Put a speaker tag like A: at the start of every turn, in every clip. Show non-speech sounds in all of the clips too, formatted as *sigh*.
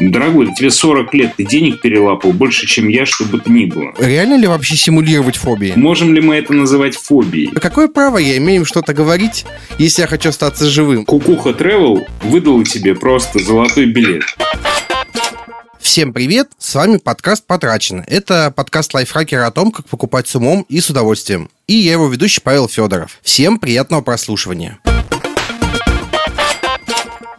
A: Дорогой, тебе 40 лет, ты денег перелапал больше, чем я, чтобы то ни было.
B: Реально ли вообще симулировать фобии?
A: Можем ли мы это называть фобией?
B: А какое право я имею им что-то говорить, если я хочу остаться живым?
A: Кукуха Travel выдала тебе просто золотой билет.
B: Всем привет, с вами подкаст «Потрачено». Это подкаст лайфхакера о том, как покупать с умом и с удовольствием. И я его ведущий Павел Федоров. Всем приятного прослушивания.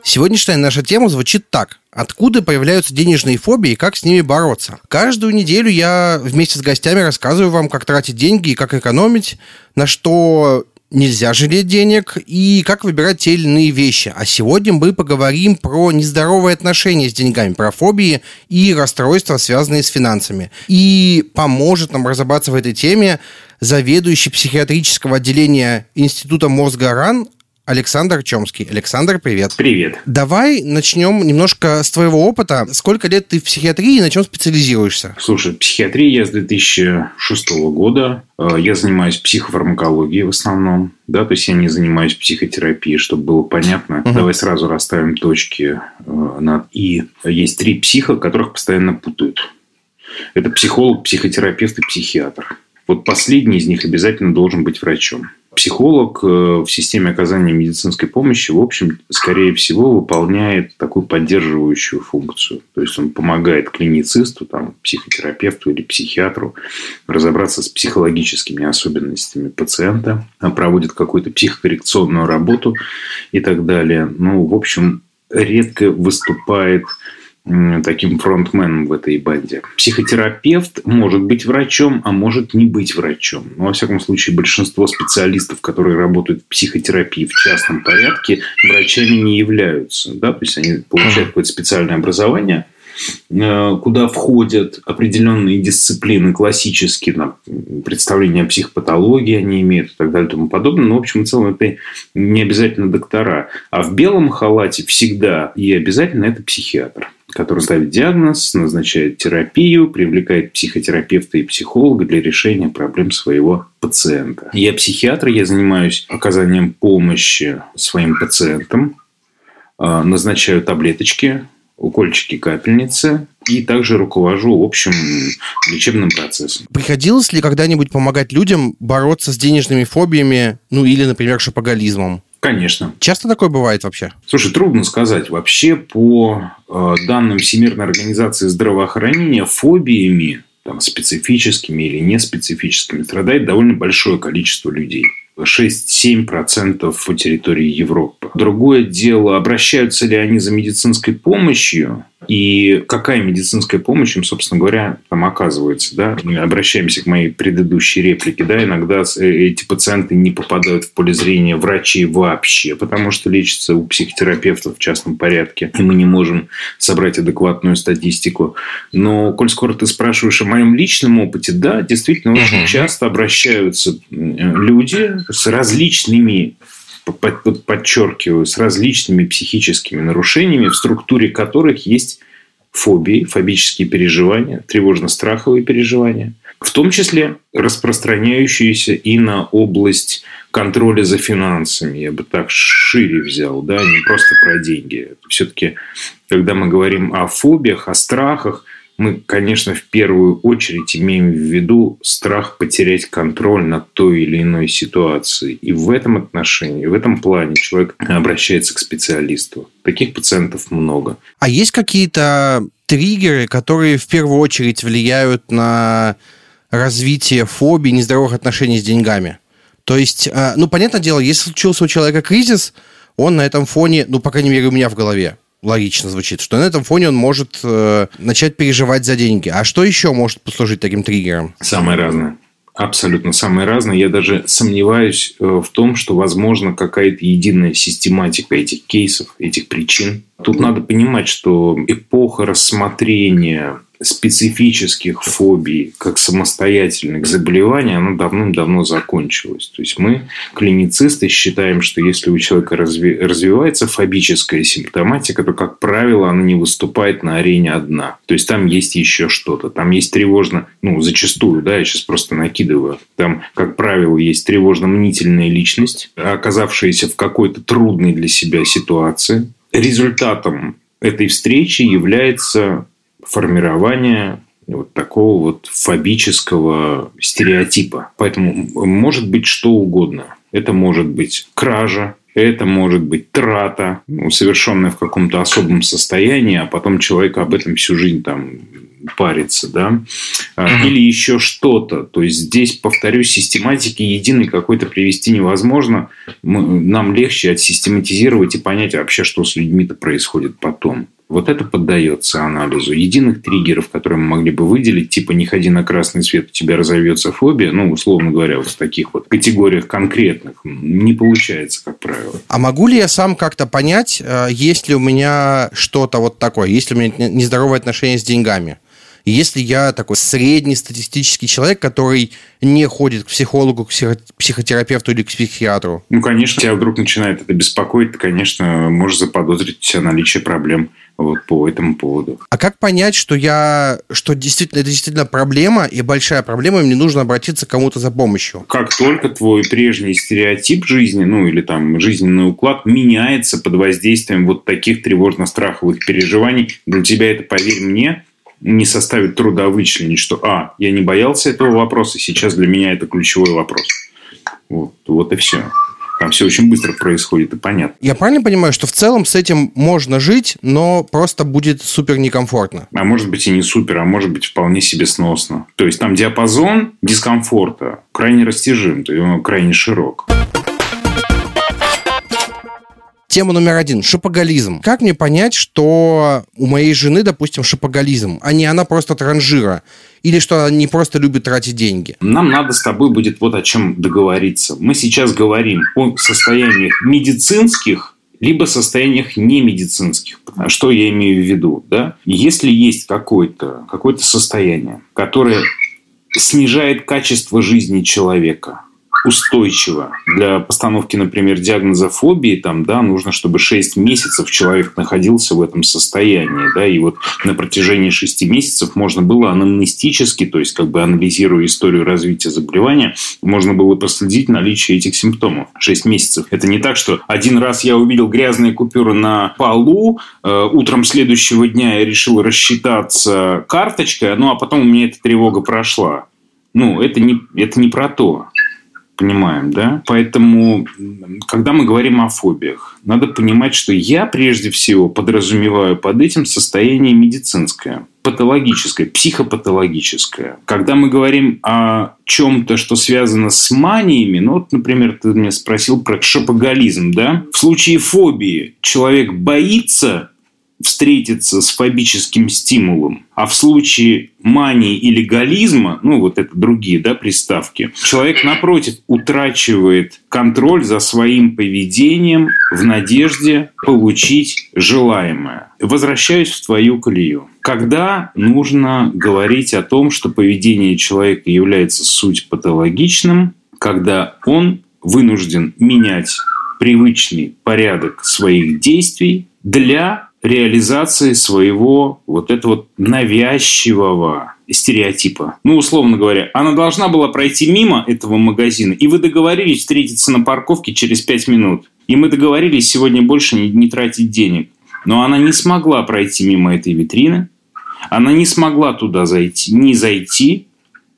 B: Сегодняшняя наша тема звучит так. Откуда появляются денежные фобии и как с ними бороться? Каждую неделю я вместе с гостями рассказываю вам, как тратить деньги и как экономить, на что нельзя жалеть денег и как выбирать те или иные вещи. А сегодня мы поговорим про нездоровые отношения с деньгами, про фобии и расстройства, связанные с финансами. И поможет нам разобраться в этой теме заведующий психиатрического отделения Института мозга РАН Александр Чомский. Александр, привет.
A: Привет.
B: Давай начнем немножко с твоего опыта. Сколько лет ты в психиатрии и на чем специализируешься?
A: Слушай, психиатрия я с 2006 года. Э, я занимаюсь психофармакологией в основном. Да, то есть я не занимаюсь психотерапией, чтобы было понятно. Угу. Давай сразу расставим точки э, над «и». Есть три психа, которых постоянно путают. Это психолог, психотерапевт и психиатр. Вот последний из них обязательно должен быть врачом психолог э, в системе оказания медицинской помощи, в общем, скорее всего, выполняет такую поддерживающую функцию. То есть, он помогает клиницисту, там, психотерапевту или психиатру разобраться с психологическими особенностями пациента, проводит какую-то психокоррекционную работу и так далее. Ну, в общем, редко выступает таким фронтменом в этой банде. Психотерапевт может быть врачом, а может не быть врачом. Но, во всяком случае, большинство специалистов, которые работают в психотерапии в частном порядке, врачами не являются. Да? То есть, они получают какое-то специальное образование, куда входят определенные дисциплины классические, там, представления о психопатологии они имеют и так далее и тому подобное. Но, в общем и целом, это не обязательно доктора. А в белом халате всегда и обязательно это психиатр который ставит диагноз, назначает терапию, привлекает психотерапевта и психолога для решения проблем своего пациента. Я психиатр, я занимаюсь оказанием помощи своим пациентам, а, назначаю таблеточки, укольчики, капельницы и также руковожу общим лечебным процессом.
B: Приходилось ли когда-нибудь помогать людям бороться с денежными фобиями, ну или, например, шопоголизмом?
A: Конечно.
B: Часто такое бывает вообще?
A: Слушай, трудно сказать. Вообще, по э, данным Всемирной организации здравоохранения, фобиями, там, специфическими или неспецифическими, страдает довольно большое количество людей. 6-7% по территории Европы. Другое дело, обращаются ли они за медицинской помощью и какая медицинская помощь им, собственно говоря, там оказывается. Да? Мы обращаемся к моей предыдущей реплике. Да? Иногда э, эти пациенты не попадают в поле зрения врачей вообще, потому что лечатся у психотерапевтов в частном порядке. И мы не можем собрать адекватную статистику. Но, коль скоро ты спрашиваешь о моем личном опыте, да, действительно, очень часто обращаются люди с различными подчеркиваю, с различными психическими нарушениями, в структуре которых есть фобии, фобические переживания, тревожно-страховые переживания, в том числе распространяющиеся и на область контроля за финансами. Я бы так шире взял, да, не просто про деньги. Все-таки, когда мы говорим о фобиях, о страхах – мы, конечно, в первую очередь имеем в виду страх потерять контроль над той или иной ситуацией. И в этом отношении, в этом плане человек обращается к специалисту. Таких пациентов много.
B: А есть какие-то триггеры, которые в первую очередь влияют на развитие фобий, нездоровых отношений с деньгами? То есть, а, ну, понятное дело, если случился у человека кризис, он на этом фоне, ну, по крайней мере, у меня в голове, логично звучит, что на этом фоне он может э, начать переживать за деньги. А что еще может послужить таким триггером?
A: Самое разное. Абсолютно самое разное. Я даже сомневаюсь э, в том, что возможно какая-то единая систематика этих кейсов, этих причин. Тут надо понимать, что эпоха рассмотрения специфических фобий как самостоятельных заболеваний, оно давным-давно закончилось. То есть мы, клиницисты, считаем, что если у человека разви- развивается фобическая симптоматика, то, как правило, она не выступает на арене одна. То есть там есть еще что-то. Там есть тревожно, ну, зачастую, да, я сейчас просто накидываю. Там, как правило, есть тревожно-мнительная личность, оказавшаяся в какой-то трудной для себя ситуации. Результатом этой встречи является формирование вот такого вот фобического стереотипа. Поэтому может быть что угодно. Это может быть кража, это может быть трата, ну, совершенная в каком-то особом состоянии, а потом человек об этом всю жизнь там парится, да, uh-huh. или еще что-то. То есть здесь, повторюсь, систематики единой какой-то привести невозможно. Мы, нам легче отсистематизировать и понять вообще, что с людьми-то происходит потом. Вот это поддается анализу. Единых триггеров, которые мы могли бы выделить, типа «не ходи на красный свет, у тебя разовьется фобия», ну, условно говоря, вот в таких вот категориях конкретных, не получается, как правило.
B: А могу ли я сам как-то понять, э, есть ли у меня что-то вот такое, есть ли у меня нездоровое отношение с деньгами? Если я такой среднестатистический человек, который не ходит к психологу, к психотерапевту или к психиатру.
A: Ну, конечно, тебя вдруг начинает это беспокоить, ты, конечно, можешь заподозрить наличие проблем вот по этому поводу.
B: А как понять, что я, что действительно это действительно проблема и большая проблема, и мне нужно обратиться к кому-то за помощью?
A: Как только твой прежний стереотип жизни, ну или там жизненный уклад меняется под воздействием вот таких тревожно-страховых переживаний, для тебя это, поверь мне, не составит труда вычленить, что, а, я не боялся этого вопроса, сейчас для меня это ключевой вопрос. Вот, вот и все. Там все очень быстро происходит и понятно.
B: Я правильно понимаю, что в целом с этим можно жить, но просто будет супер некомфортно?
A: А может быть и не супер, а может быть вполне себе сносно. То есть там диапазон дискомфорта крайне растяжим, то есть он крайне широк.
B: Тема номер один – шопоголизм. Как мне понять, что у моей жены, допустим, шопоголизм, а не она просто транжира? Или что она не просто любит тратить деньги?
A: Нам надо с тобой будет вот о чем договориться. Мы сейчас говорим о состояниях медицинских, либо состояниях немедицинских. Что я имею в виду? Да? Если есть какое-то какое состояние, которое снижает качество жизни человека – устойчиво. Для постановки, например, диагноза фобии, там, да, нужно, чтобы 6 месяцев человек находился в этом состоянии. Да, и вот на протяжении 6 месяцев можно было анамнестически, то есть как бы анализируя историю развития заболевания, можно было проследить наличие этих симптомов. 6 месяцев. Это не так, что один раз я увидел грязные купюры на полу, э, утром следующего дня я решил рассчитаться карточкой, ну а потом у меня эта тревога прошла. Ну, это не, это не про то понимаем, да? Поэтому, когда мы говорим о фобиях, надо понимать, что я прежде всего подразумеваю под этим состояние медицинское, патологическое, психопатологическое. Когда мы говорим о чем-то, что связано с маниями, ну вот, например, ты меня спросил про шопоголизм, да? В случае фобии человек боится встретиться с фобическим стимулом. А в случае мании или гализма, ну вот это другие да, приставки, человек, напротив, утрачивает контроль за своим поведением в надежде получить желаемое. Возвращаюсь в твою колею. Когда нужно говорить о том, что поведение человека является суть патологичным, когда он вынужден менять привычный порядок своих действий для реализации своего вот этого вот навязчивого стереотипа. Ну, условно говоря, она должна была пройти мимо этого магазина, и вы договорились встретиться на парковке через пять минут. И мы договорились сегодня больше не, не тратить денег. Но она не смогла пройти мимо этой витрины, она не смогла туда зайти, не зайти,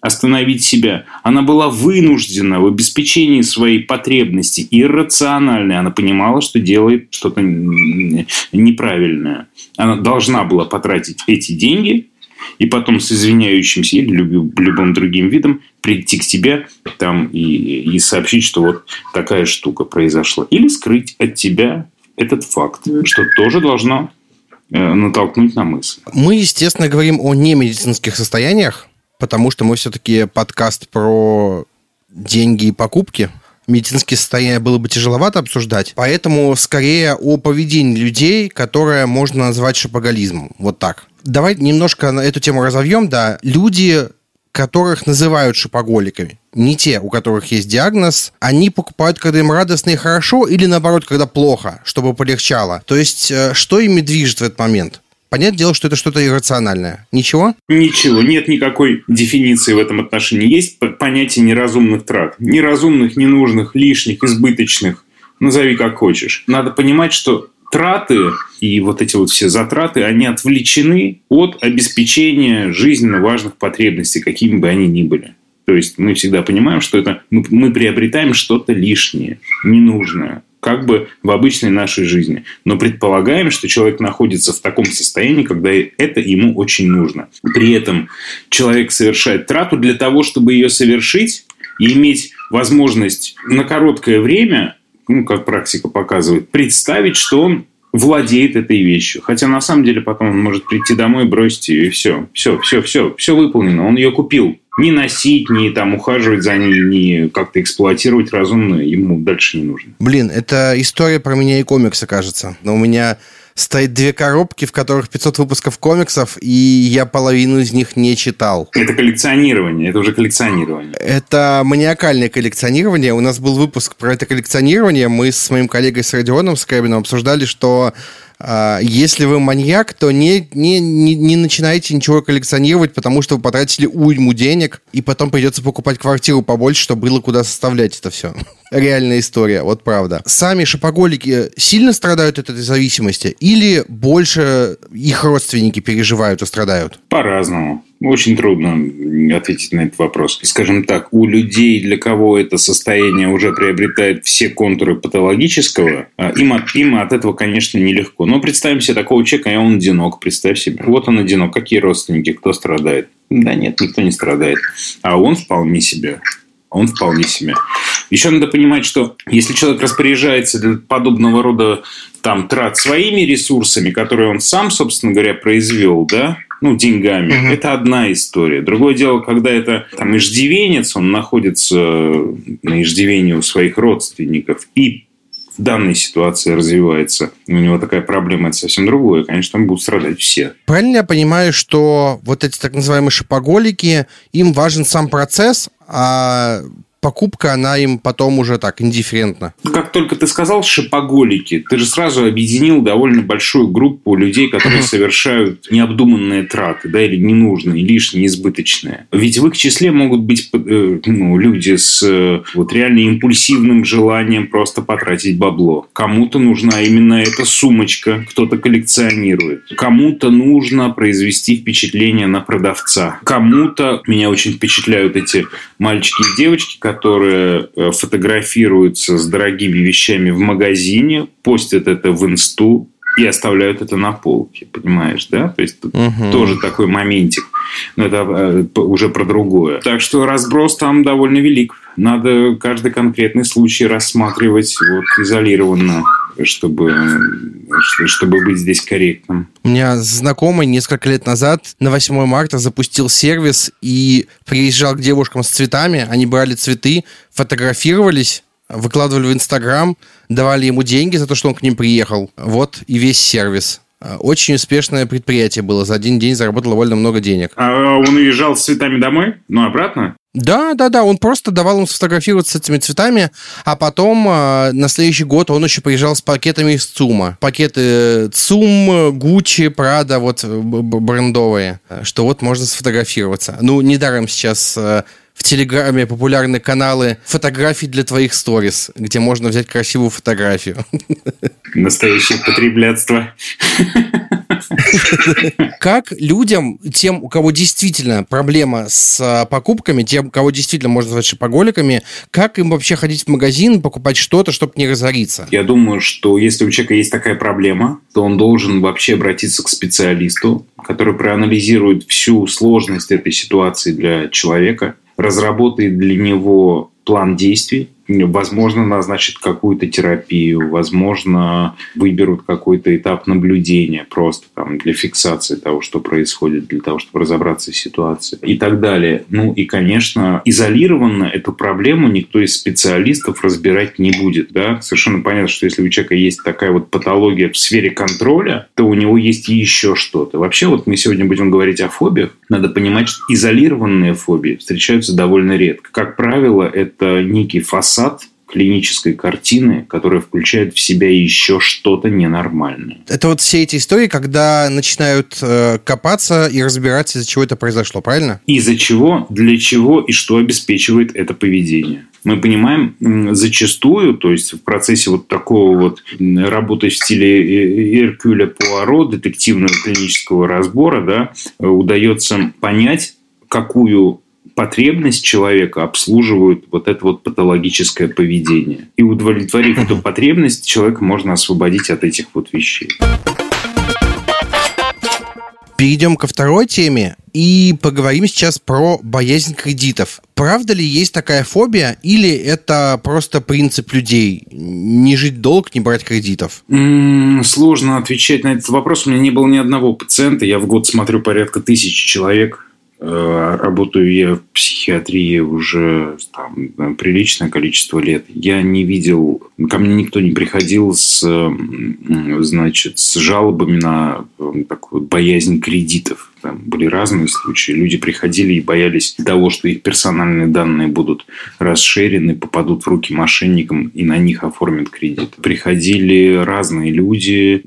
A: остановить себя. Она была вынуждена в обеспечении своей потребности иррациональной. Она понимала, что делает что-то неправильное. Она должна была потратить эти деньги и потом с извиняющимся или любым другим видом прийти к тебе там и, и сообщить, что вот такая штука произошла. Или скрыть от тебя этот факт, что тоже должно э, натолкнуть на мысль.
B: Мы, естественно, говорим о немедицинских состояниях, потому что мы все-таки подкаст про деньги и покупки. Медицинские состояния было бы тяжеловато обсуждать, поэтому скорее о поведении людей, которое можно назвать шапоголизмом. Вот так. Давай немножко на эту тему разовьем. Да, люди, которых называют шопоголиками, не те, у которых есть диагноз, они покупают, когда им радостно и хорошо, или наоборот, когда плохо, чтобы полегчало. То есть, э, что ими движет в этот момент? Понятное дело, что это что-то иррациональное. Ничего?
A: Ничего. Нет никакой дефиниции в этом отношении. Есть понятие неразумных трат. Неразумных, ненужных, лишних, избыточных. Назови как хочешь. Надо понимать, что траты и вот эти вот все затраты, они отвлечены от обеспечения жизненно важных потребностей, какими бы они ни были. То есть мы всегда понимаем, что это мы, мы приобретаем что-то лишнее, ненужное, как бы в обычной нашей жизни. Но предполагаем, что человек находится в таком состоянии, когда это ему очень нужно. При этом человек совершает трату для того, чтобы ее совершить и иметь возможность на короткое время, ну, как практика показывает, представить, что он владеет этой вещью. Хотя на самом деле потом он может прийти домой, бросить ее, и все. Все, все, все, все выполнено. Он ее купил. Не носить, не там ухаживать за ней, не как-то эксплуатировать разумно ему дальше не нужно.
B: Блин, это история про меня и комиксы, кажется. Но у меня стоит две коробки, в которых 500 выпусков комиксов, и я половину из них не читал.
A: Это коллекционирование, это уже коллекционирование.
B: Это маниакальное коллекционирование. У нас был выпуск про это коллекционирование. Мы с моим коллегой с Родионом Скрябиным обсуждали, что если вы маньяк, то не, не, не, не начинайте ничего коллекционировать, потому что вы потратили уйму денег, и потом придется покупать квартиру побольше, чтобы было куда составлять это все. Реальная история, вот правда. Сами шопоголики сильно страдают от этой зависимости или больше их родственники переживают и страдают?
A: По-разному. Очень трудно ответить на этот вопрос. Скажем так, у людей, для кого это состояние уже приобретает все контуры патологического, а, им от, им от этого, конечно, нелегко. Но представим себе такого человека, и он одинок, представь себе. Вот он одинок. Какие родственники, кто страдает? Да нет, никто не страдает. А он вполне себе он вполне себе. Еще надо понимать, что если человек распоряжается для подобного рода там, трат своими ресурсами, которые он сам, собственно говоря, произвел, да, ну, деньгами. Угу. Это одна история. Другое дело, когда это там иждивенец, он находится на иждивении у своих родственников и данной ситуации развивается, у него такая проблема, это совсем другое. Конечно, там будут страдать все.
B: Правильно я понимаю, что вот эти так называемые шопоголики, им важен сам процесс, а покупка, она им потом уже так индифферентна.
A: Как только ты сказал шипоголики, ты же сразу объединил довольно большую группу людей, которые *clears throat* совершают необдуманные траты, да, или ненужные, лишние, избыточные. Ведь в их числе могут быть э, ну, люди с э, вот реально импульсивным желанием просто потратить бабло. Кому-то нужна именно эта сумочка, кто-то коллекционирует. Кому-то нужно произвести впечатление на продавца. Кому-то меня очень впечатляют эти мальчики и девочки, которые э, фотографируются с дорогими вещами в магазине, постят это в инсту и оставляют это на полке, понимаешь, да? То есть тут угу. тоже такой моментик, но это э, уже про другое. Так что разброс там довольно велик. Надо каждый конкретный случай рассматривать вот изолированно чтобы, чтобы быть здесь корректным.
B: У меня знакомый несколько лет назад на 8 марта запустил сервис и приезжал к девушкам с цветами. Они брали цветы, фотографировались, выкладывали в Инстаграм, давали ему деньги за то, что он к ним приехал. Вот и весь сервис. Очень успешное предприятие было. За один день заработал довольно много денег.
A: А он уезжал с цветами домой? Ну, обратно?
B: Да, да, да, он просто давал им сфотографироваться с этими цветами, а потом э, на следующий год он еще приезжал с пакетами из ЦУМа. Пакеты ЦУМ, Гуччи, Прада, вот брендовые, что вот можно сфотографироваться. Ну, недаром сейчас э, в Телеграме популярны каналы фотографий для твоих сторис, где можно взять красивую фотографию.
A: Настоящее потреблятство.
B: Как людям, тем, у кого действительно проблема с а, покупками, тем, кого действительно можно назвать шопоголиками, как им вообще ходить в магазин, покупать что-то, чтобы не разориться?
A: Я думаю, что если у человека есть такая проблема, то он должен вообще обратиться к специалисту, который проанализирует всю сложность этой ситуации для человека, разработает для него план действий, возможно, назначат какую-то терапию, возможно, выберут какой-то этап наблюдения просто там для фиксации того, что происходит, для того, чтобы разобраться в ситуации и так далее. Ну и, конечно, изолированно эту проблему никто из специалистов разбирать не будет. Да? Совершенно понятно, что если у человека есть такая вот патология в сфере контроля, то у него есть еще что-то. Вообще, вот мы сегодня будем говорить о фобиях. Надо понимать, что изолированные фобии встречаются довольно редко. Как правило, это некий фасад фасад клинической картины, которая включает в себя еще что-то ненормальное.
B: Это вот все эти истории, когда начинают э, копаться и разбираться, из-за чего это произошло, правильно?
A: Из-за чего, для чего и что обеспечивает это поведение. мы понимаем зачастую, то есть в процессе вот такого вот работы в стиле Эркюля Пуаро, детективного клинического разбора, да, удается понять, какую потребность человека обслуживает вот это вот патологическое поведение. И удовлетворив эту *laughs* потребность, человека можно освободить от этих вот вещей.
B: Перейдем ко второй теме и поговорим сейчас про боязнь кредитов. Правда ли есть такая фобия или это просто принцип людей? Не жить долг, не брать кредитов?
A: М-м, сложно отвечать на этот вопрос. У меня не было ни одного пациента. Я в год смотрю порядка тысячи человек работаю я в психиатрии уже там, приличное количество лет. Я не видел, ко мне никто не приходил с, значит, с жалобами на такую боязнь кредитов. Там были разные случаи. Люди приходили и боялись того, что их персональные данные будут расширены, попадут в руки мошенникам и на них оформят кредит. Приходили разные люди,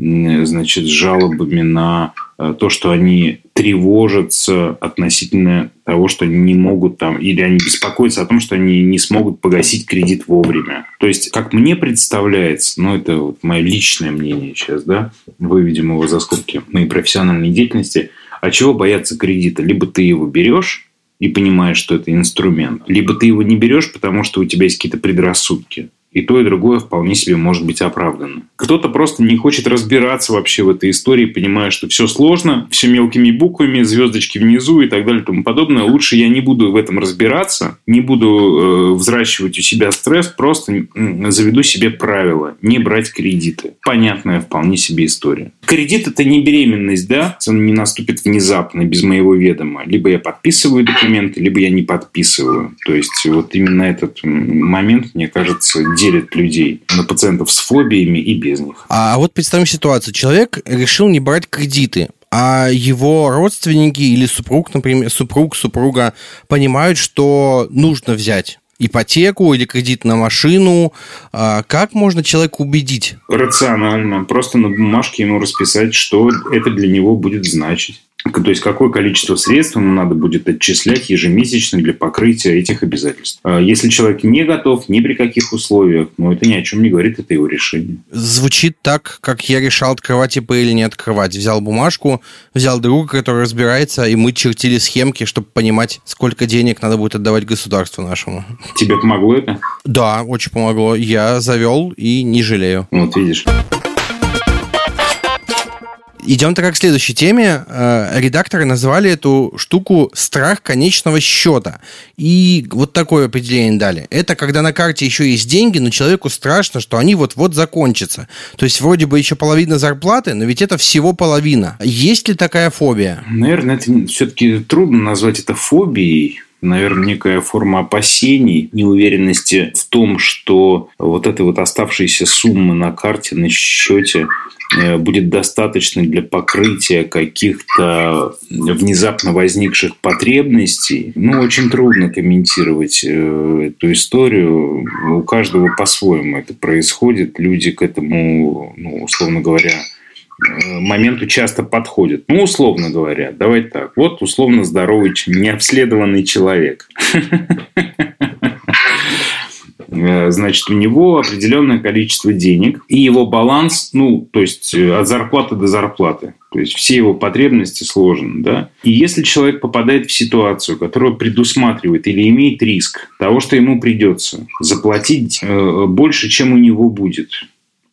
A: значит, с жалобами на Э, то, что они тревожатся относительно того, что они не могут там, или они беспокоятся о том, что они не смогут погасить кредит вовремя. То есть, как мне представляется, ну, это вот мое личное мнение сейчас, да, выведем его за скобки моей профессиональной деятельности, а чего бояться кредита? Либо ты его берешь, и понимаешь, что это инструмент. Либо ты его не берешь, потому что у тебя есть какие-то предрассудки. И то, и другое вполне себе может быть оправдано. Кто-то просто не хочет разбираться вообще в этой истории, понимая, что все сложно, все мелкими буквами, звездочки внизу и так далее и тому подобное. Лучше я не буду в этом разбираться, не буду э, взращивать у себя стресс, просто заведу себе правила не брать кредиты. Понятная вполне себе история. Кредит – это не беременность, да? Он не наступит внезапно, без моего ведома. Либо я подписываю документы, либо я не подписываю. То есть, вот именно этот момент, мне кажется, делит людей на пациентов с фобиями и без них.
B: А вот представим ситуацию. Человек решил не брать кредиты а его родственники или супруг, например, супруг, супруга понимают, что нужно взять ипотеку или кредит на машину. А как можно человека убедить?
A: Рационально. Просто на бумажке ему расписать, что это для него будет значить. То есть, какое количество средств ему надо будет отчислять ежемесячно для покрытия этих обязательств. А если человек не готов ни при каких условиях, ну, это ни о чем не говорит, это его решение.
B: Звучит так, как я решал, открывать ИП или не открывать. Взял бумажку, взял друга, который разбирается, и мы чертили схемки, чтобы понимать, сколько денег надо будет отдавать государству нашему.
A: Тебе помогло это?
B: Да, очень помогло. Я завел и не жалею.
A: Вот видишь.
B: Идем тогда к следующей теме. Э, редакторы назвали эту штуку «страх конечного счета». И вот такое определение дали. Это когда на карте еще есть деньги, но человеку страшно, что они вот-вот закончатся. То есть вроде бы еще половина зарплаты, но ведь это всего половина. Есть ли такая фобия?
A: Наверное, это все-таки трудно назвать это фобией наверное, некая форма опасений, неуверенности в том, что вот этой вот оставшейся суммы на карте, на счете Э, будет достаточно для покрытия каких-то внезапно возникших потребностей, ну, очень трудно комментировать э, эту историю. У каждого по-своему это происходит. Люди к этому, ну, условно говоря, моменту часто подходят. Ну, условно говоря, давай так. Вот условно здоровый, необследованный человек. Э, значит, у него определенное количество денег, и его баланс, ну, то есть э, от зарплаты до зарплаты. То есть все его потребности сложены, да. И если человек попадает в ситуацию, которая предусматривает или имеет риск того, что ему придется заплатить э, больше, чем у него будет,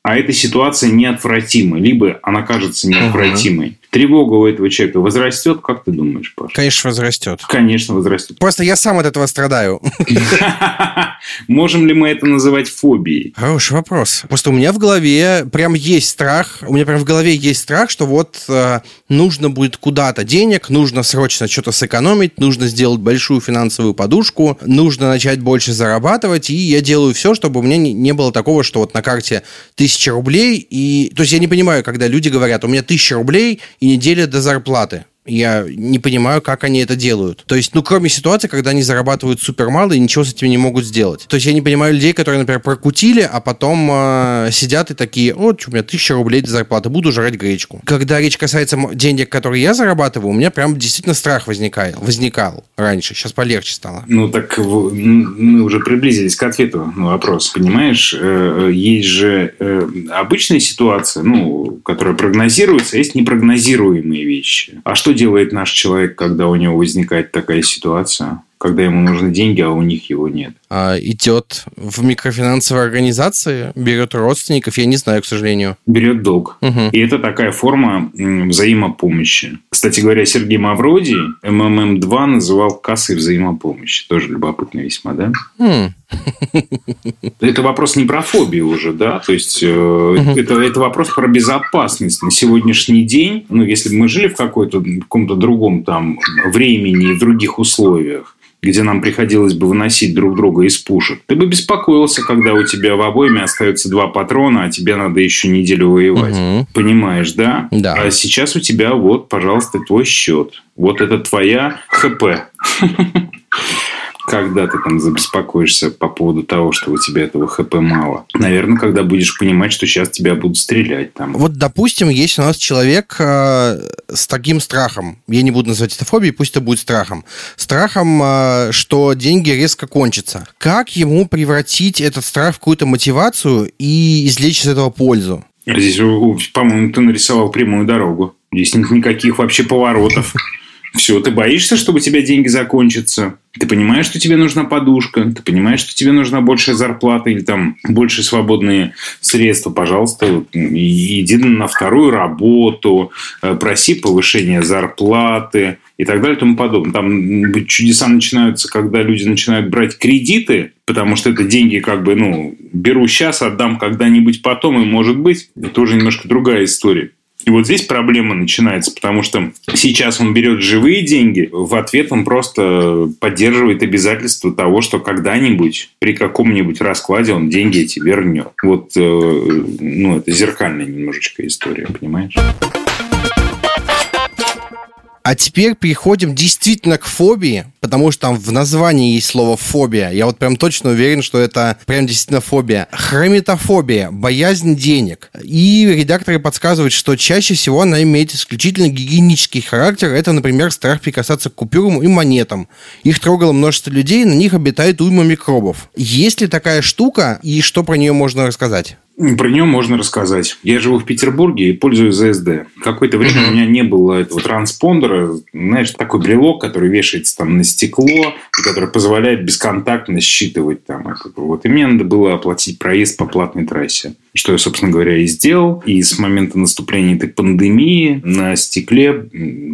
A: а эта ситуация неотвратима, либо она кажется неотвратимой, тревога у этого человека возрастет, как ты думаешь, Паша?
B: Конечно, возрастет.
A: Конечно, возрастет.
B: Просто я сам от этого страдаю. *laughs*
A: Можем ли мы это называть фобией?
B: Хороший вопрос. Просто у меня в голове прям есть страх, у меня прям в голове есть страх, что вот э, нужно будет куда-то денег, нужно срочно что-то сэкономить, нужно сделать большую финансовую подушку, нужно начать больше зарабатывать, и я делаю все, чтобы у меня не, не было такого, что вот на карте тысяча рублей, и... То есть я не понимаю, когда люди говорят, у меня тысяча рублей, и неделя до зарплаты. Я не понимаю, как они это делают. То есть, ну, кроме ситуации, когда они зарабатывают супер мало и ничего с этим не могут сделать. То есть, я не понимаю людей, которые, например, прокутили, а потом э, сидят и такие, вот, у меня тысяча рублей до зарплаты, буду жрать гречку. Когда речь касается денег, которые я зарабатываю, у меня прям действительно страх возникает, возникал раньше. Сейчас полегче стало.
A: Ну, так мы уже приблизились к ответу на вопрос. Понимаешь, э, есть же э, обычная ситуация, ну, которая прогнозируется, а есть непрогнозируемые вещи. А что делает наш человек, когда у него возникает такая ситуация? когда ему нужны деньги, а у них его нет.
B: А идет в микрофинансовые организации, берет родственников, я не знаю, к сожалению.
A: Берет долг. Угу. И это такая форма взаимопомощи. Кстати говоря, Сергей Мавроди МММ-2 называл кассой взаимопомощи. Тоже любопытно весьма, да? Хм. Это вопрос не про фобию уже, да, то есть э, это, это вопрос про безопасность. На сегодняшний день, ну, если бы мы жили в какой-то каком-то другом там времени и в других условиях, где нам приходилось бы выносить друг друга из пушек, ты бы беспокоился, когда у тебя в обойме остается два патрона, а тебе надо еще неделю воевать. Угу. Понимаешь, да?
B: Да.
A: А сейчас у тебя вот, пожалуйста, твой счет. Вот это твоя ХП. *laughs* когда ты там забеспокоишься по поводу того, что у тебя этого ХП мало? Наверное, когда будешь понимать, что сейчас тебя будут стрелять там.
B: Вот, допустим, есть у нас человек э, с таким страхом. Я не буду называть это фобией, пусть это будет страхом. Страхом, э, что деньги резко кончатся. Как ему превратить этот страх в какую-то мотивацию и извлечь из этого пользу?
A: Здесь, по-моему, ты нарисовал прямую дорогу. Здесь нет никаких вообще поворотов. Все, ты боишься, чтобы у тебя деньги закончатся. Ты понимаешь, что тебе нужна подушка, ты понимаешь, что тебе нужна большая зарплата или там больше свободные средства, пожалуйста, иди на вторую работу, э, проси повышения зарплаты и так далее и тому подобное. Там чудеса начинаются, когда люди начинают брать кредиты, потому что это деньги как бы, ну, беру сейчас, отдам когда-нибудь потом, и может быть, это уже немножко другая история. И вот здесь проблема начинается, потому что сейчас он берет живые деньги, в ответ он просто поддерживает обязательство того, что когда-нибудь при каком-нибудь раскладе он деньги эти вернет. Вот, э, ну, это зеркальная немножечко история, понимаешь?
B: А теперь переходим действительно к фобии, потому что там в названии есть слово фобия. Я вот прям точно уверен, что это прям действительно фобия. Хрометофобия, боязнь денег. И редакторы подсказывают, что чаще всего она имеет исключительно гигиенический характер. Это, например, страх прикасаться к купюрам и монетам. Их трогало множество людей, на них обитает уйма микробов. Есть ли такая штука и что про нее можно рассказать?
A: Про нее можно рассказать. Я живу в Петербурге и пользуюсь ЗСД. Какое-то время у меня не было этого транспондера. Знаешь, такой брелок, который вешается там на стекло, и который позволяет бесконтактно считывать там это. Вот. И мне надо было оплатить проезд по платной трассе. Что я, собственно говоря, и сделал. И с момента наступления этой пандемии на стекле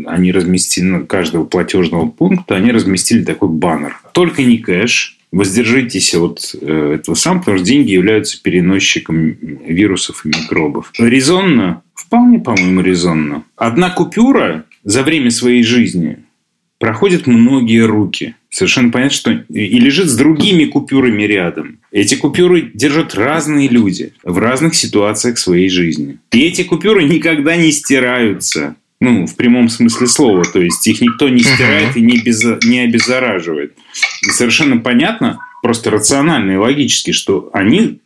A: они разместили, на каждого платежного пункта, они разместили такой баннер. Только не кэш, воздержитесь от э, этого сам, потому что деньги являются переносчиком вирусов и микробов. Резонно? Вполне, по-моему, резонно. Одна купюра за время своей жизни проходит многие руки. Совершенно понятно, что и лежит с другими купюрами рядом. Эти купюры держат разные люди в разных ситуациях своей жизни. И эти купюры никогда не стираются. Ну, в прямом смысле слова. То есть их никто не стирает и не, без, не обеззараживает. Совершенно понятно, просто рационально и логически, что они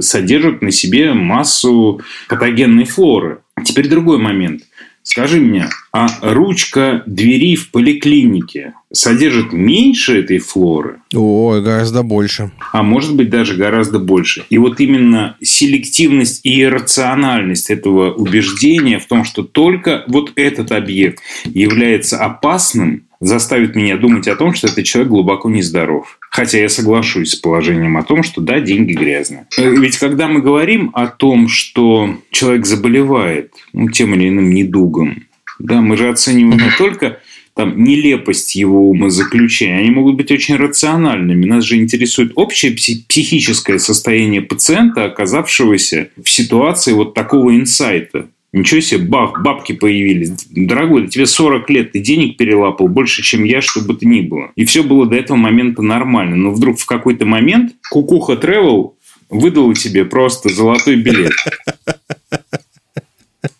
A: содержат на себе массу патогенной флоры. Теперь другой момент. Скажи мне, а ручка двери в поликлинике содержит меньше этой флоры?
B: О, гораздо больше.
A: А может быть даже гораздо больше. И вот именно селективность и иррациональность этого убеждения в том, что только вот этот объект является опасным, заставит меня думать о том, что этот человек глубоко нездоров. Хотя я соглашусь с положением о том, что да, деньги грязные. Э, ведь когда мы говорим о том, что человек заболевает ну, тем или иным недугом, да, мы же оцениваем не только там, нелепость его умозаключения, они могут быть очень рациональными. Нас же интересует общее психическое состояние пациента, оказавшегося в ситуации вот такого инсайта. Ничего себе, бах, бабки появились. Дорогой, тебе 40 лет, ты денег перелапал больше, чем я, что бы то ни было. И все было до этого момента нормально. Но вдруг в какой-то момент Кукуха Travel выдала тебе просто золотой билет.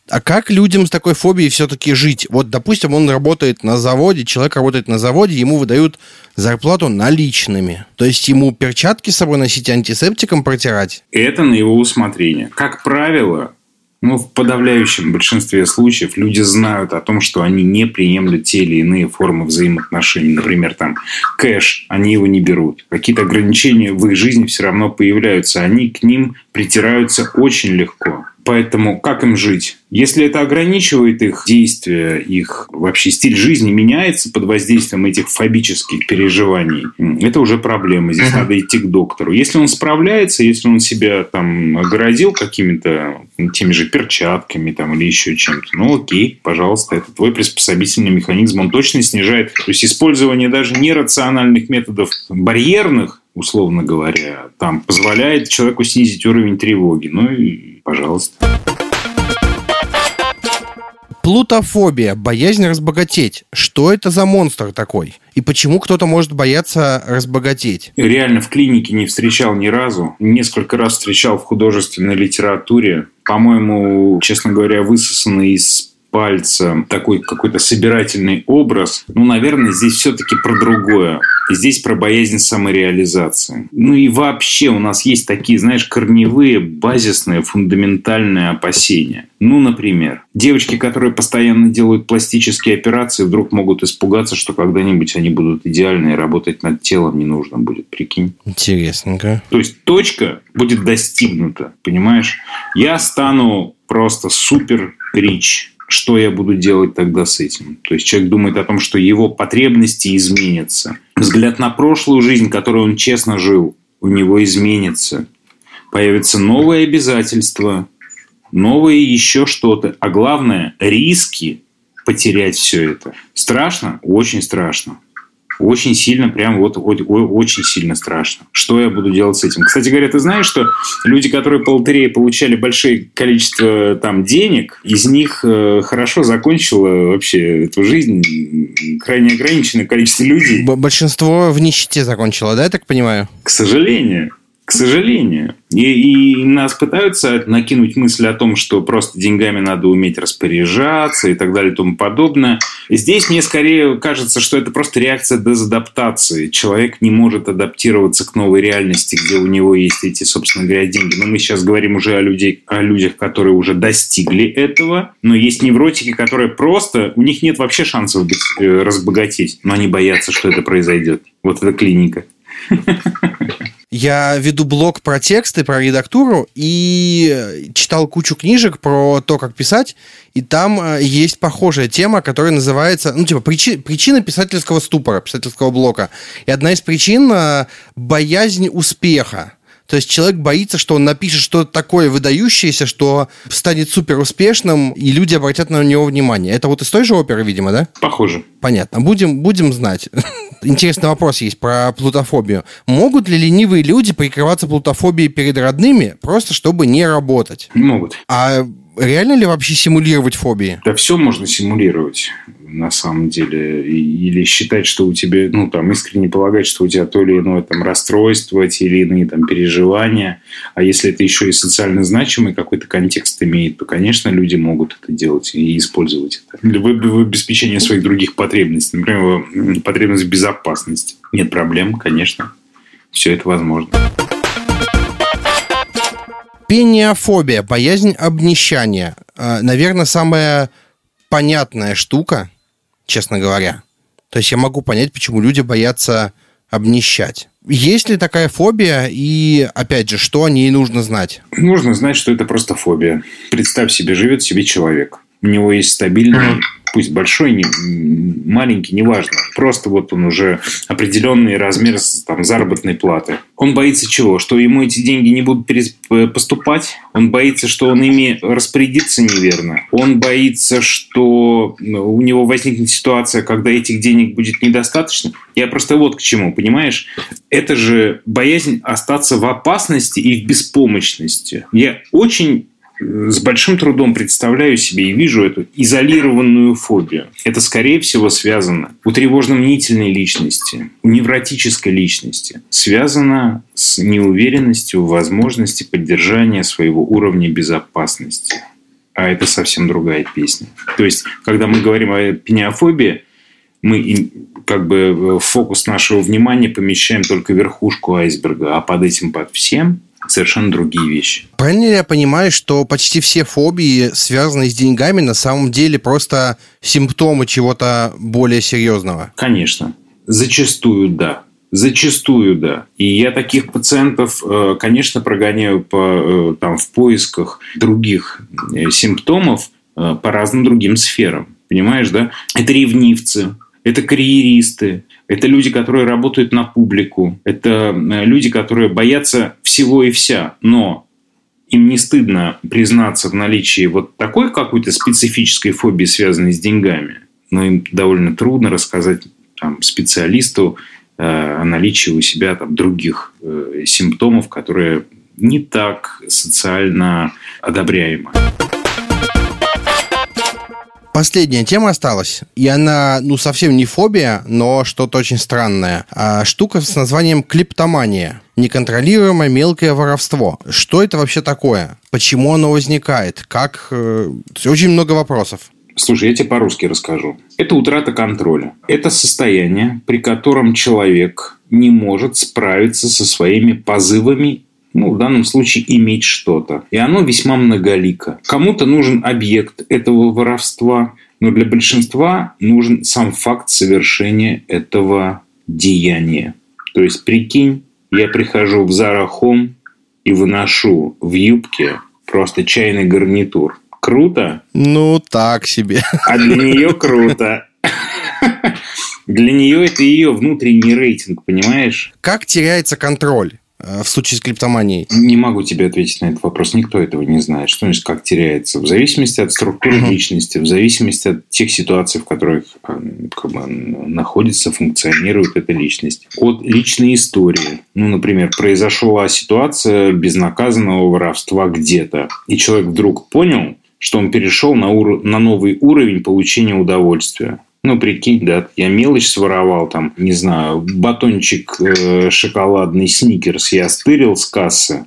B: А как людям с такой фобией все-таки жить? Вот, допустим, он работает на заводе, человек работает на заводе, ему выдают зарплату наличными. То есть ему перчатки с собой носить, антисептиком протирать?
A: Это на его усмотрение. Как правило, ну, в подавляющем большинстве случаев люди знают о том, что они не приемлют те или иные формы взаимоотношений. Например, там кэш, они его не берут. Какие-то ограничения в их жизни все равно появляются. Они к ним притираются очень легко. Поэтому как им жить? Если это ограничивает их действия, их вообще стиль жизни меняется под воздействием этих фобических переживаний, это уже проблема. Здесь uh-huh. надо идти к доктору. Если он справляется, если он себя там огородил какими-то теми же перчатками там, или еще чем-то, ну окей, пожалуйста, это твой приспособительный механизм. Он точно снижает. То есть использование даже нерациональных методов барьерных условно говоря, там позволяет человеку снизить уровень тревоги. Ну и пожалуйста.
B: Плутофобия, боязнь разбогатеть. Что это за монстр такой? И почему кто-то может бояться разбогатеть?
A: Реально в клинике не встречал ни разу. Несколько раз встречал в художественной литературе. По-моему, честно говоря, высосанный из пальца, такой какой-то собирательный образ. Ну, наверное, здесь все-таки про другое. Здесь про боязнь самореализации. Ну и вообще у нас есть такие, знаешь, корневые, базисные, фундаментальные опасения. Ну, например, девочки, которые постоянно делают пластические операции, вдруг могут испугаться, что когда-нибудь они будут идеальны и работать над телом не нужно будет, прикинь.
B: Интересненько.
A: То есть точка будет достигнута, понимаешь? Я стану просто супер рич что я буду делать тогда с этим? То есть человек думает о том, что его потребности изменятся. Взгляд на прошлую жизнь, которую он честно жил, у него изменится. Появятся новые обязательства, новые еще что-то. А главное, риски потерять все это. Страшно? Очень страшно. Очень сильно, прям вот очень сильно страшно. Что я буду делать с этим? Кстати говоря, ты знаешь, что люди, которые по лотерее получали большое количество там денег, из них э, хорошо закончило вообще эту жизнь крайне ограниченное количество людей.
B: Большинство в нищете закончило, да, я так понимаю?
A: К сожалению. К сожалению. И, и нас пытаются накинуть мысль о том, что просто деньгами надо уметь распоряжаться и так далее и тому подобное. Здесь мне скорее кажется, что это просто реакция дезадаптации. Человек не может адаптироваться к новой реальности, где у него есть эти, собственно говоря, деньги. Но мы сейчас говорим уже о, людей, о людях, которые уже достигли этого. Но есть невротики, которые просто... У них нет вообще шансов быть, э, разбогатеть. Но они боятся, что это произойдет. Вот эта клиника. *laughs*
B: Я веду блог про тексты, про редактуру и читал кучу книжек про то, как писать, и там э, есть похожая тема, которая называется, ну, типа, причи, причина писательского ступора, писательского блока. И одна из причин э, – боязнь успеха. То есть человек боится, что он напишет что-то такое выдающееся, что станет супер успешным, и люди обратят на него внимание. Это вот из той же оперы, видимо, да?
A: Похоже.
B: Понятно. Будем, будем знать. *laughs* Интересный вопрос есть про плутофобию. Могут ли ленивые люди прикрываться плутофобией перед родными, просто чтобы не работать?
A: Могут.
B: А реально ли вообще симулировать фобии?
A: Да все можно симулировать на самом деле, или считать, что у тебя, ну, там, искренне полагать, что у тебя то или иное там расстройство, те или иные там переживания, а если это еще и социально значимый какой-то контекст имеет, то, конечно, люди могут это делать и использовать это в обеспечении своих других потребностей, например, потребность в безопасности. Нет проблем, конечно, все это возможно.
B: Пениофобия, боязнь обнищания. А, Наверное, самая понятная штука, честно говоря. То есть я могу понять, почему люди боятся обнищать. Есть ли такая фобия и, опять же, что о ней нужно знать?
A: Нужно знать, что это просто фобия. Представь себе, живет себе человек. У него есть стабильный пусть большой, не, маленький, неважно. Просто вот он уже определенный размер там, заработной платы. Он боится чего? Что ему эти деньги не будут поступать? Он боится, что он ими распорядится неверно? Он боится, что у него возникнет ситуация, когда этих денег будет недостаточно? Я просто вот к чему, понимаешь? Это же боязнь остаться в опасности и в беспомощности. Я очень с большим трудом представляю себе и вижу эту изолированную фобию. Это, скорее всего, связано у тревожно-мнительной личности, у невротической личности. Связано с неуверенностью в возможности поддержания своего уровня безопасности. а это совсем другая песня. То есть, когда мы говорим о пениофобии, мы как бы фокус нашего внимания помещаем только верхушку айсберга, а под этим, под всем совершенно другие вещи.
B: Правильно ли я понимаю, что почти все фобии, связанные с деньгами, на самом деле просто симптомы чего-то более серьезного?
A: Конечно. Зачастую да. Зачастую, да. И я таких пациентов, э, конечно, прогоняю по, э, там, в поисках других э, симптомов по разным другим сферам. Понимаешь, да? Это ревнивцы, это карьеристы, это люди, которые работают на публику, это люди, которые боятся всего и вся, но им не стыдно признаться в наличии вот такой какой-то специфической фобии, связанной с деньгами, но им довольно трудно рассказать там, специалисту э, о наличии у себя там, других э, симптомов, которые не так социально одобряемы.
B: Последняя тема осталась, и она, ну, совсем не фобия, но что-то очень странное. А, штука с названием клиптомания. Неконтролируемое мелкое воровство. Что это вообще такое? Почему оно возникает? Как... Э, очень много вопросов.
A: Слушай, я тебе по-русски расскажу. Это утрата контроля. Это состояние, при котором человек не может справиться со своими позывами ну, в данном случае иметь что-то. И оно весьма многолико. Кому-то нужен объект этого воровства, но для большинства нужен сам факт совершения этого деяния. То есть, прикинь, я прихожу в Home и выношу в юбке просто чайный гарнитур. Круто?
B: Ну, так себе.
A: А для нее круто. *laughs* Для нее это ее внутренний рейтинг, понимаешь?
B: Как теряется контроль? Э, в случае с криптоманией?
A: Не могу тебе ответить на этот вопрос. Никто этого не знает. Что значит, как теряется? В зависимости от структуры uh-huh. личности, в зависимости от тех ситуаций, в которых э, как бы, находится, функционирует эта личность. От личной истории. Ну, например, произошла ситуация безнаказанного воровства где-то. И человек вдруг понял, что он перешел на, ур- на новый уровень получения удовольствия. Ну, прикинь, да, я мелочь своровал, там, не знаю, батончик э, шоколадный сникерс я стырил с кассы.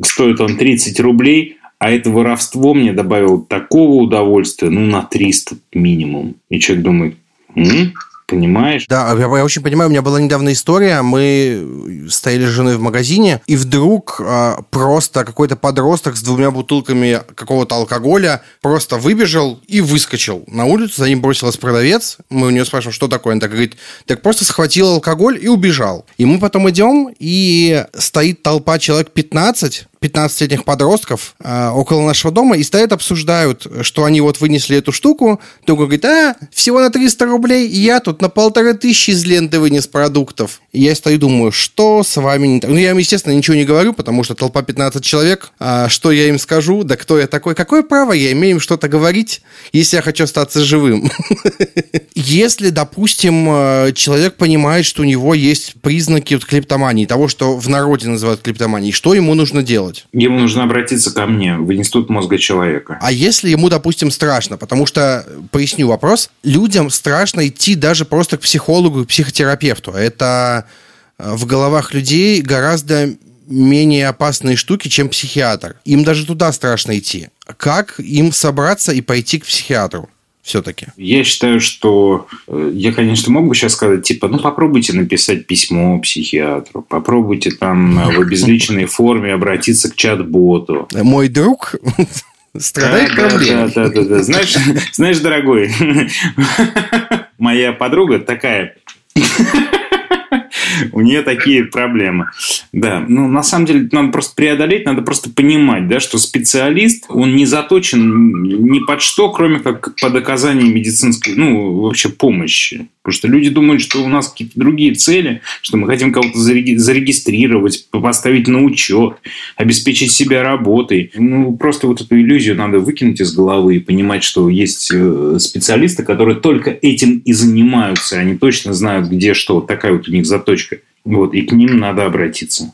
A: Стоит он 30 рублей, а это воровство мне добавило такого удовольствия, ну, на 300 минимум. И человек думает, М? Понимаешь?
B: Да, я, я очень понимаю. У меня была недавно история. Мы стояли с женой в магазине, и вдруг э, просто какой-то подросток с двумя бутылками какого-то алкоголя просто выбежал и выскочил на улицу. За ним бросилась продавец. Мы у нее спрашиваем, что такое. Она так говорит, так просто схватил алкоголь и убежал. И мы потом идем, и стоит толпа человек 15, 15-летних подростков э, около нашего дома и стоят, обсуждают, что они вот вынесли эту штуку. Другой говорит, а, всего на 300 рублей, и я тут на полторы тысячи из ленты вынес продуктов. И я стою думаю, что с вами не так? Ну, я им, естественно, ничего не говорю, потому что толпа 15 человек. А что я им скажу? Да кто я такой? Какое право я имею им что-то говорить, если я хочу остаться живым? *laughs* Если, допустим, э, человек понимает, что у него есть признаки клептомании, того, что в народе называют клептоманией, что ему нужно делать? Делать?
A: Ему нужно обратиться ко мне в Институт мозга человека.
B: А если ему, допустим, страшно? Потому что, поясню вопрос, людям страшно идти даже просто к психологу и психотерапевту. Это э, в головах людей гораздо менее опасные штуки, чем психиатр. Им даже туда страшно идти. Как им собраться и пойти к психиатру? Все-таки?
A: Я считаю, что э, я, конечно, мог бы сейчас сказать, типа, ну, попробуйте написать письмо психиатру, попробуйте там э, в обезличенной форме обратиться к чат-боту.
B: Мой друг страдает да, проблемой.
A: Да, да, да, да. Знаешь, знаешь, дорогой, *laughs* моя подруга такая у нее такие проблемы. Да, ну, на самом деле, надо просто преодолеть, надо просто понимать, да, что специалист, он не заточен ни под что, кроме как под оказание медицинской, ну, вообще помощи. Потому что люди думают, что у нас какие-то другие цели, что мы хотим кого-то зарегистрировать, поставить на учет, обеспечить себя работой. Ну, просто вот эту иллюзию надо выкинуть из головы и понимать, что есть э, специалисты, которые только этим и занимаются. Они точно знают, где что. Такая вот у них заточка. Вот, и к ним надо обратиться.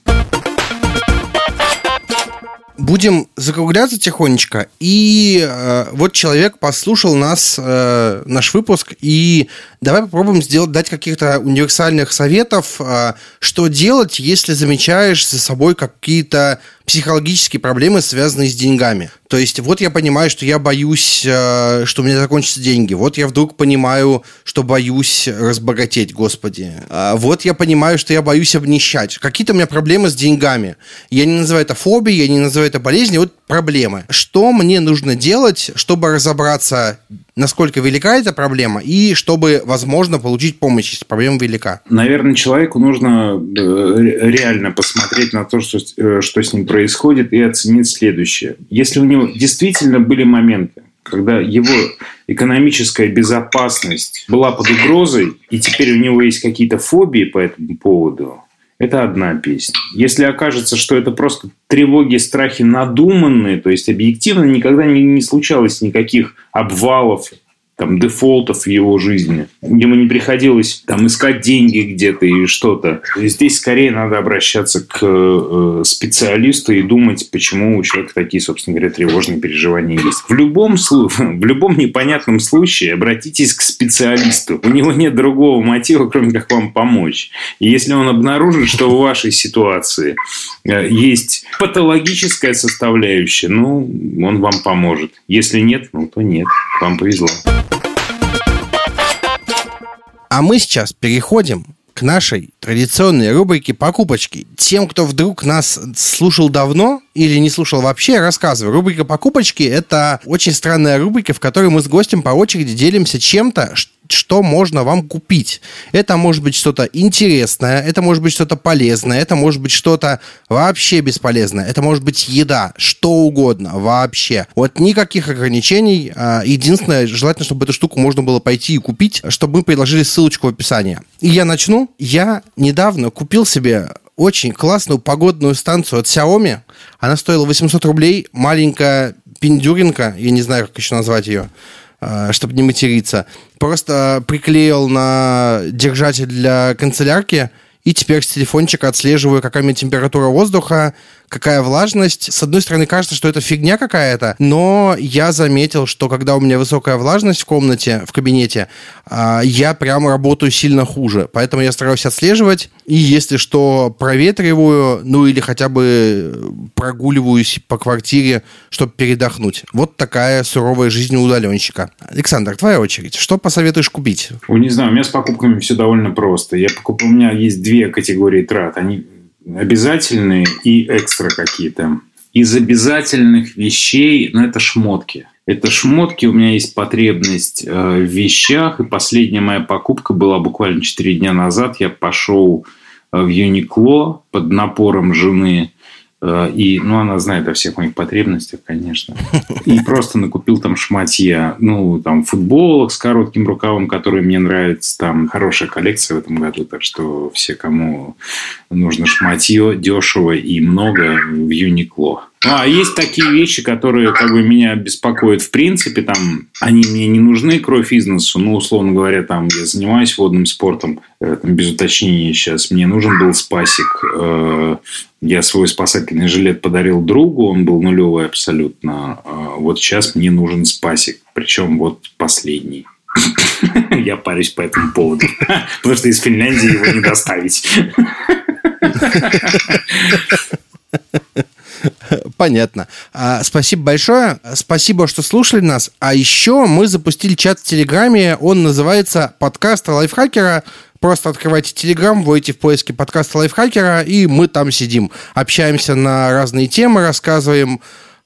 B: Будем закругляться тихонечко. И э, вот человек послушал нас, э, наш выпуск, и давай попробуем сделать, дать каких-то универсальных советов, э, что делать, если замечаешь за собой какие-то психологические проблемы, связанные с деньгами. То есть вот я понимаю, что я боюсь, э, что у меня закончатся деньги. Вот я вдруг понимаю, что боюсь разбогатеть, господи. А вот я понимаю, что я боюсь обнищать. Какие-то у меня проблемы с деньгами. Я не называю это фобией, я не называю это болезнью, вот проблемы. Что мне нужно делать, чтобы разобраться насколько велика эта проблема и чтобы, возможно, получить помощь, если проблема велика?
A: Наверное, человеку нужно э, реально посмотреть на то, что, э, что с ним происходит, и оценить следующее. Если у него действительно были моменты, когда его экономическая безопасность была под угрозой, и теперь у него есть какие-то фобии по этому поводу, это одна песня. Если окажется, что это просто тревоги, страхи надуманные, то есть объективно никогда не, не случалось никаких обвалов там, дефолтов в его жизни. Ему не приходилось там, искать деньги где-то и что-то. Здесь скорее надо обращаться к э, специалисту и думать, почему у человека такие, собственно говоря, тревожные переживания есть. В любом, *laughs* в любом непонятном случае обратитесь к специалисту. У него нет другого мотива, кроме как вам помочь. И если он обнаружит, что в вашей ситуации э, есть патологическая составляющая, ну, он вам поможет. Если нет, ну, то нет. Вам повезло.
B: А мы сейчас переходим к нашей традиционной рубрике «Покупочки». Тем, кто вдруг нас слушал давно или не слушал вообще, рассказываю. Рубрика «Покупочки» — это очень странная рубрика, в которой мы с гостем по очереди делимся чем-то, что можно вам купить. Это может быть что-то интересное, это может быть что-то полезное, это может быть что-то вообще бесполезное, это может быть еда, что угодно вообще. Вот никаких ограничений. А, единственное, желательно, чтобы эту штуку можно было пойти и купить, чтобы мы предложили ссылочку в описании. И я начну. Я недавно купил себе очень классную погодную станцию от Xiaomi. Она стоила 800 рублей, маленькая пиндюринка, я не знаю, как еще назвать ее. Э, чтобы не материться. Просто приклеил на держатель для канцелярки, и теперь с телефончика отслеживаю, какая у меня температура воздуха, какая влажность. С одной стороны, кажется, что это фигня какая-то, но я заметил, что когда у меня высокая влажность в комнате, в кабинете, а, я прям работаю сильно хуже. Поэтому я стараюсь отслеживать, и если что, проветриваю, ну или хотя бы прогуливаюсь по квартире, чтобы передохнуть. Вот такая суровая жизнь у удаленщика. Александр, твоя очередь. Что посоветуешь купить?
A: Ой, не знаю, у меня с покупками все довольно просто. Я покуп... У меня есть две категории трат. Они обязательные и экстра какие-то. Из обязательных вещей, ну, это шмотки. Это шмотки, у меня есть потребность э, в вещах, и последняя моя покупка была буквально 4 дня назад. Я пошел э, в Юникло под напором жены и, ну, она знает о всех моих потребностях, конечно. И *laughs* просто накупил там шматья. Ну, там, футболок с коротким рукавом, которые мне нравятся. Там хорошая коллекция в этом году. Так что все, кому нужно шматье, дешево и много в Юникло. А есть такие вещи, которые как бы меня беспокоят в принципе. Там они мне не нужны, кровь из носу. Ну, условно говоря, там я занимаюсь водным спортом. Э, там, без уточнения сейчас. Мне нужен был спасик. Э, я свой спасательный жилет подарил другу. Он был нулевый абсолютно. Э, вот сейчас мне нужен спасик. Причем вот последний. *laughs* Я парюсь по этому поводу. *laughs* Потому что из Финляндии его не доставить. *laughs* *laughs*
B: Понятно. А, спасибо большое. Спасибо, что слушали нас. А еще мы запустили чат в Телеграме. Он называется «Подкаст лайфхакера». Просто открывайте Телеграм, вводите в поиске подкаста лайфхакера, и мы там сидим. Общаемся на разные темы, рассказываем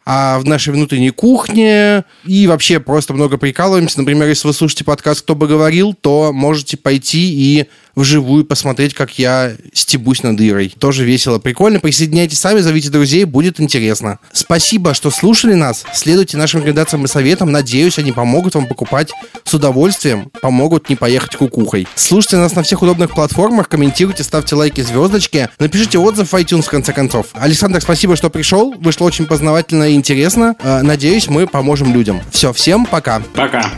B: а в нашей внутренней кухне и вообще просто много прикалываемся. Например, если вы слушаете подкаст «Кто бы говорил», то можете пойти и вживую посмотреть, как я стебусь над Ирой. Тоже весело, прикольно. Присоединяйтесь сами, зовите друзей, будет интересно. Спасибо, что слушали нас. Следуйте нашим рекомендациям и советам. Надеюсь, они помогут вам покупать с удовольствием, помогут не поехать кукухой. Слушайте нас на всех удобных платформах, комментируйте, ставьте лайки, звездочки, напишите отзыв в iTunes в конце концов. Александр, спасибо, что пришел. Вышло очень познавательно и интересно. Э, надеюсь, мы поможем людям. Все, всем пока.
A: Пока.